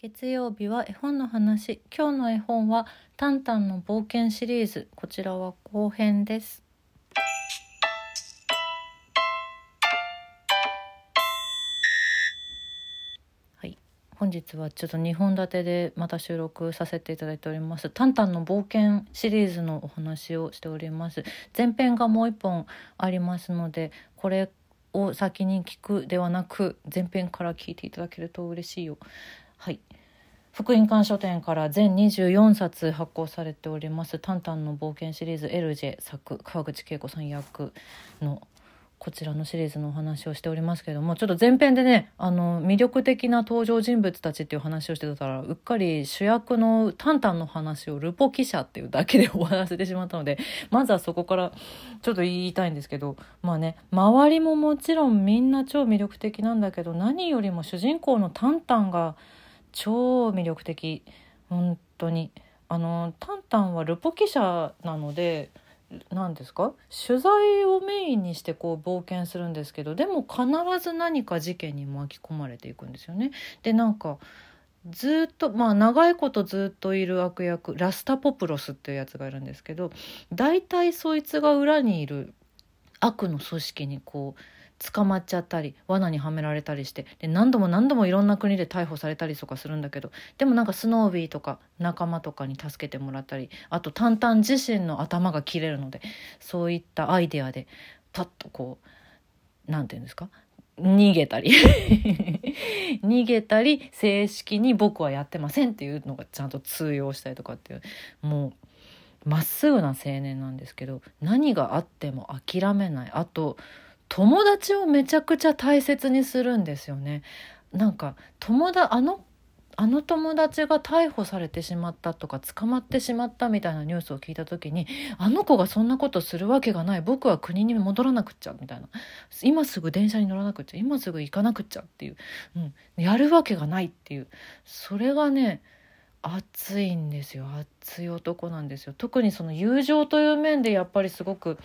月曜日は絵本の話。今日の絵本はタンタンの冒険シリーズ。こちらは後編です。はい。本日はちょっと2本立てでまた収録させていただいております。タンタンの冒険シリーズのお話をしております。前編がもう一本ありますのでこれを先に聞くではなく前編から聞いていただけると嬉しいよ。はい。福音館書店から全24冊発行されております「タンタンの冒険」シリーズエルジェ作川口恵子さん役のこちらのシリーズのお話をしておりますけれどもちょっと前編でねあの魅力的な登場人物たちっていう話をしてたらうっかり主役のタンタンの話をルポ記者っていうだけで終わらせてしまったのでまずはそこからちょっと言いたいんですけどまあね周りももちろんみんな超魅力的なんだけど何よりも主人公のタンタンが超魅力的。本当に。あのタンタンはルポ記者なので何ですか？取材をメインにしてこう冒険するんですけどでも必ず何か事件に巻き込まれていくんですよね。でなんかずっとまあ長いことずっといる悪役ラスタポプロスっていうやつがいるんですけど大体そいつが裏にいる悪の組織にこう捕まっちゃったり罠にはめられたりしてで何度も何度もいろんな国で逮捕されたりとかするんだけどでもなんかスノービーとか仲間とかに助けてもらったりあとタンタン自身の頭が切れるのでそういったアイデアでパッとこう何て言うんですか？逃げたり。逃げたり正式に僕はやってませんっていうのがちゃんと通用したりとかっていうもうまっすぐな青年なんですけど何があっても諦めない。あと友達をめちゃくちゃ大切にするんですよね。なんか友達あのあの友達が逮捕されてしまったとか捕まってしまったみたいなニュースを聞いた時にあの子がそんなことするわけがない。僕は国に戻らなくっちゃみたいな。今すぐ電車に乗らなくっちゃ今すぐ行かなくっちゃっていう、うん、やるわけがないっていう。それがね熱いんですよ。熱い男なんですよ。特にその友情という面でやっぱりすごく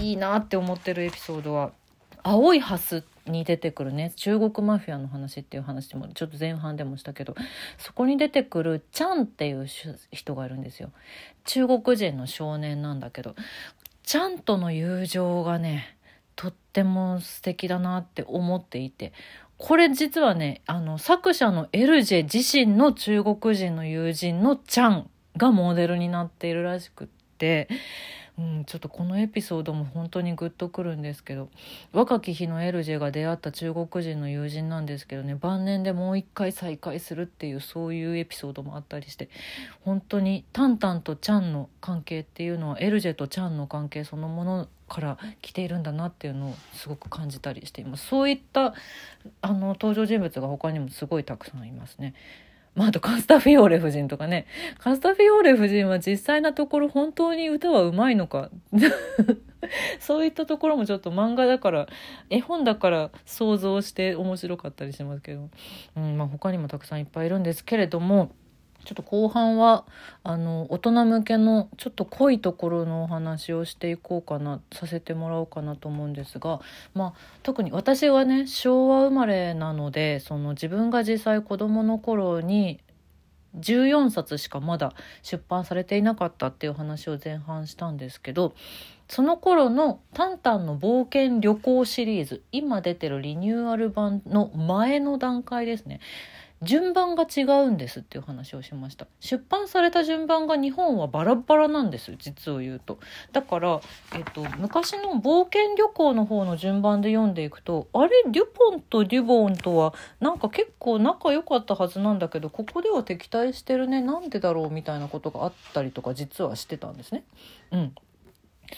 いいなって思ってるエピソードは「青いハス」に出てくるね中国マフィアの話っていう話もちょっと前半でもしたけどそこに出てくるチャンっていう人がいるんですよ。中国人の少年なんだけどチャンとの友情がねとっても素敵だなって思っていてこれ実はねあの作者のエルジェ自身の中国人の友人のチャンがモデルになっているらしくってうん、ちょっとこのエピソードも本当にグッとくるんですけど若き日のエルジェが出会った中国人の友人なんですけどね晩年でもう一回再会するっていうそういうエピソードもあったりして本当にタンタンとチャンの関係っていうのはエルジェとチャンの関係そのものから来ているんだなっていうのをすごく感じたりしていますそういったあの登場人物が他にもすごいたくさんいますね。まあ、あとカスタフィオーレ夫人とかね。カスタフィオーレ夫人は実際なところ本当に歌はうまいのか。そういったところもちょっと漫画だから、絵本だから想像して面白かったりしますけど、うんまあ、他にもたくさんいっぱいいるんですけれども、ちょっと後半はあの大人向けのちょっと濃いところのお話をしていこうかなさせてもらおうかなと思うんですが、まあ、特に私はね昭和生まれなのでその自分が実際子どもの頃に14冊しかまだ出版されていなかったっていう話を前半したんですけどその頃の「タンタンの冒険旅行」シリーズ今出てるリニューアル版の前の段階ですね。順番が違うんですっていう話をしました。出版された順番が日本はバラバラなんです実を言うと。だから、えっと、昔の冒険旅行の方の順番で読んでいくとあれデュポンとデュボンとはなんか結構仲良かったはずなんだけどここでは敵対してるねなんでだろうみたいなことがあったりとか実はしてたんですね。うん、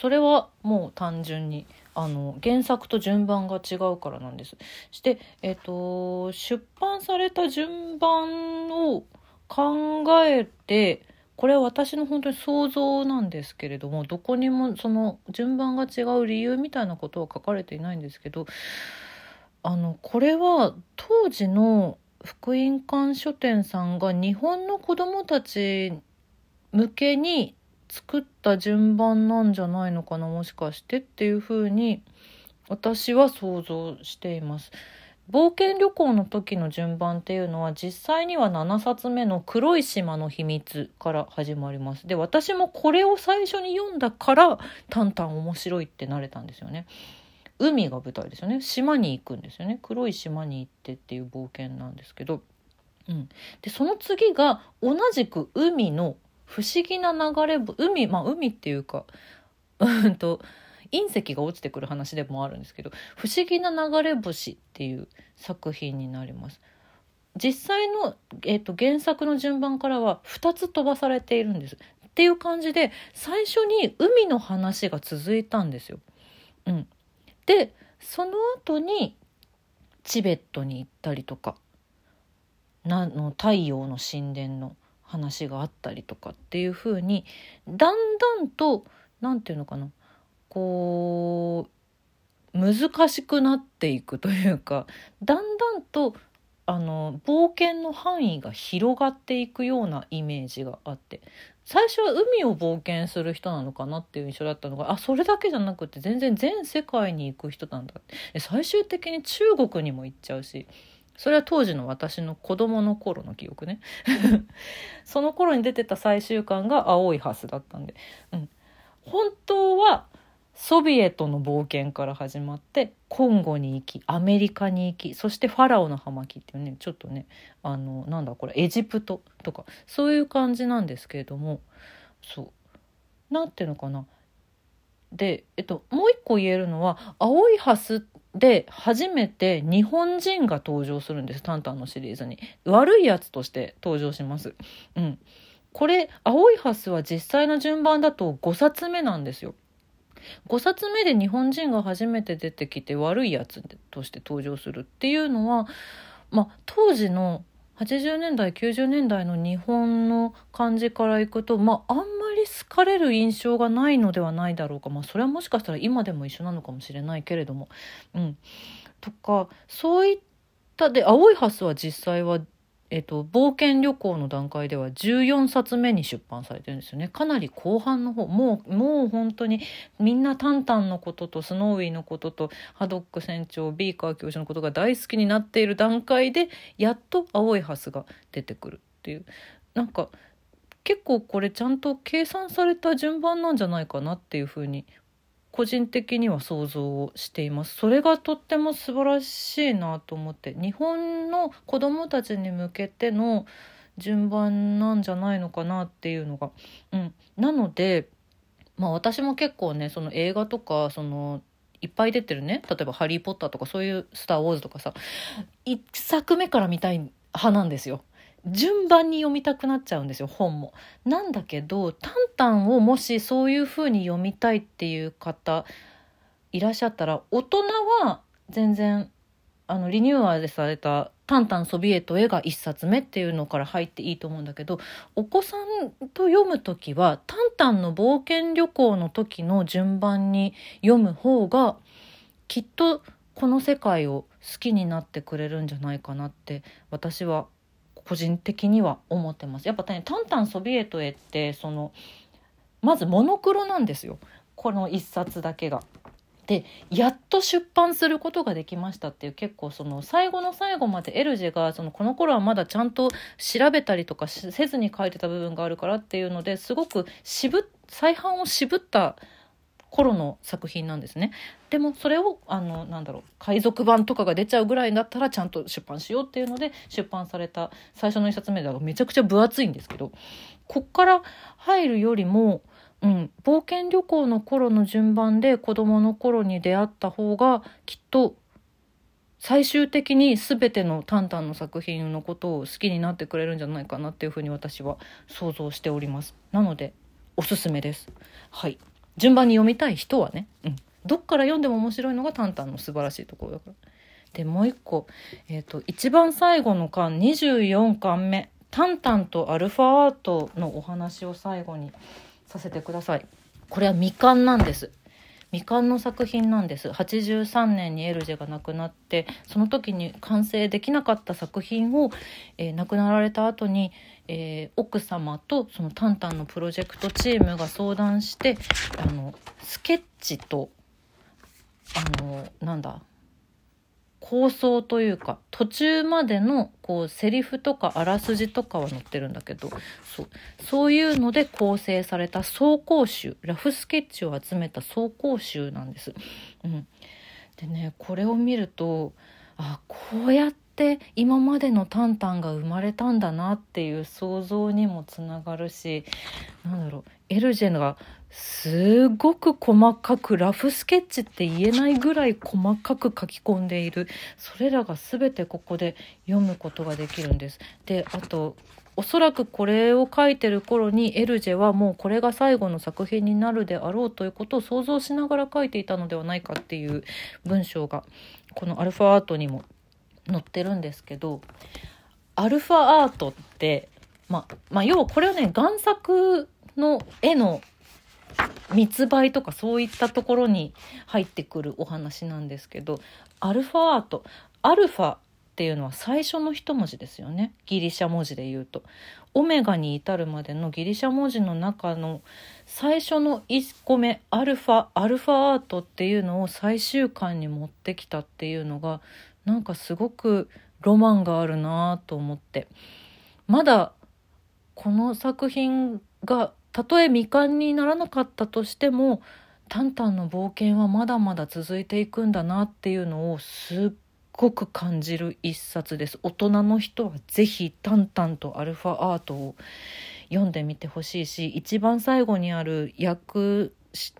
それはもう単純にあの原作と順番が違うからなんです。して、えっ、ー、と出版された順番を考えてこれは私の本当に想像なんですけれどもどこにもその順番が違う理由みたいなことは書かれていないんですけどあのこれは当時の福音館書店さんが日本の子どもたち向けに作った順番なんじゃないのかなもしかしてっていうふうに私は想像しています。冒険旅行の時の順番っていうのは実際には7冊目の「黒い島の秘密」から始まります。で私もこれを最初に読んだから「タンタン面白い」ってなれたんですよね。海が舞台ですよね島に行くんですよね黒い島に行ってっていう冒険なんですけど、うん、でその次が同じく海の不思議な流れ海まあ海っていうかうんと隕石が落ちてくる話でもあるんですけど「不思議な流れ星」っていう作品になります。実際の、えーと、原作の順番からは2つ飛ばされているんです。っていう感じで最初に海の話が続いたんですよ。うん、でその後にチベットに行ったりとかなの太陽の神殿の話があったりとかっていう風にだんだんと何て言うのかなこう難しくなっていくというかだんだんとあの冒険の範囲が広がっていくようなイメージがあって最初は海を冒険する人なのかなっていう印象だったのがあそれだけじゃなくて全然全世界に行く人なんだって。最終的に中国にも行っちゃうしそれは当時の私の子供の頃の記憶ね。その頃に出てた最終巻が「青いハス」だったんで、うん、本当はソビエトの冒険から始まってコンゴに行きアメリカに行きそしてファラオの葉巻っていうねちょっとねあのなんだこれエジプトとかそういう感じなんですけれどもそう。なんていうのかな。で、えっと、もう一個言えるのは「青いハス」で初めて日本人が登場するんですタンタンのシリーズに悪いやつとして登場します。うん、これ「青いハス」は実際の順番だと5冊目なんですよ。5冊目で日本人が初めて出てきて悪いやつとして登場するっていうのは、まあ、当時の80年代90年代の日本の感じからいくと、まあ、あんまり好かれる印象がないのではないだろうか、まあ、それはもしかしたら今でも一緒なのかもしれないけれども。うん、とかそういったで「青いハス」は実際はえっと、冒険旅行の段階では14冊目に出版されてるんですよね。かなり後半の方もうもう本当にみんなタンタンのこととスノーウィーのこととハドック船長ビーカー教授のことが大好きになっている段階でやっと青いハスが出てくるっていう。なんか結構これちゃんと計算された順番なんじゃないかなっていうふうに個人的には想像をしています。それがとっても素晴らしいなと思って。日本の子どもたちに向けての順番なんじゃないのかなっていうのが、うん、なのでまあ私も結構ねその映画とかそのいっぱい出てるね。例えば「ハリー・ポッター」とかそういう「スター・ウォーズ」とかさ1作目から見たい派なんですよ。順番に読みたくなっちゃうんですよ本も。なんだけど「タンタン」をもしそういう風に読みたいっていう方いらっしゃったら大人は全然あのリニューアルされた「タンタンソビエト」絵が1冊目っていうのから入っていいと思うんだけどお子さんと読む時は「タンタンの冒険旅行」の時の順番に読む方がきっとこの世界を好きになってくれるんじゃないかなって私は個人的には思ってますやっぱね「タンタンソビエトへ」ってそのまずモノクロなんですよこの1冊だけが。でやっと出版することができましたっていう結構その最後の最後までエルジェがそのこの頃はまだちゃんと調べたりとかせずに書いてた部分があるからっていうのですごく渋再販を渋った頃の作品なんですね。でもそれをあのなんだろう海賊版とかが出ちゃうぐらいだったらちゃんと出版しようっていうので出版された最初の一冊目だがめちゃくちゃ分厚いんですけどこっから入るよりも、うん、冒険旅行の頃の順番で子供の頃に出会った方がきっと最終的に全てのタンタンの作品のことを好きになってくれるんじゃないかなっていうふうに私は想像しております。なのでおすすめです。はい。順番に読みたい人はね、うん、どっから読んでも面白いのがタンタンの素晴らしいところだから。でもう一個、えーと、一番最後の巻24巻目「タンタンとアルファアート」のお話を最後にさせてください。これは未完なんです。未完の作品なんです。83年にエルジェが亡くなってその時に完成できなかった作品を、えー、亡くなられた後に、えー、奥様とそのタンタンのプロジェクトチームが相談してあのスケッチとあのなんだ構想というか途中までのこうセリフとかあらすじとかは載ってるんだけどそうそういうので構成された総講集ラフスケッチを集めた総講集なんです。うん、でねこれを見るとあこうやって今までのタンタンが生まれたんだなっていう想像にもつながるしなんだろうエルジェがすごく細かくラフスケッチって言えないぐらい細かく書き込んでいるそれらが全てここで読むことができるんです。であとおそらくこれを書いてる頃にエルジェはもうこれが最後の作品になるであろうということを想像しながら書いていたのではないかっていう文章がこのアルファアートにも載ってるんですけどアルファアートって、ま、まあ要はこれはね贋作の絵の密売とかそういったところに入ってくるお話なんですけどアルファアートアルファっていうのは最初の一文字ですよねギリシャ文字で言うと。オメガに至るまでのギリシャ文字の中の最初の1個目アルファアルファアートっていうのを最終巻に持ってきたっていうのがなんかすごくロマンがあるなと思って。まだこの作品がたとえ未完にならなかったとしてもタンタンの冒険はまだまだ続いていくんだなっていうのをすっごく感じる一冊です。大人の人は是非タンタンとアルファアートを読んでみてほしいし一番最後にある役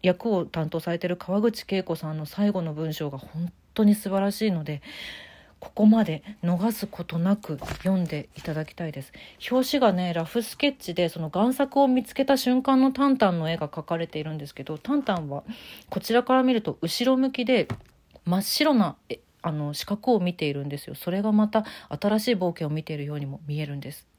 役を担当されてる川口恵子さんの最後の文章が本当に素晴らしいのでここまで逃すことなく読んでいただきたいです。表紙がねラフスケッチでその贋作を見つけた瞬間のタンタンの絵が描かれているんですけどタンタンはこちらから見ると後ろ向きで真っ白なあの四角を見ているんですよ。それがまた新しい冒険を見ているようにも見えるんです。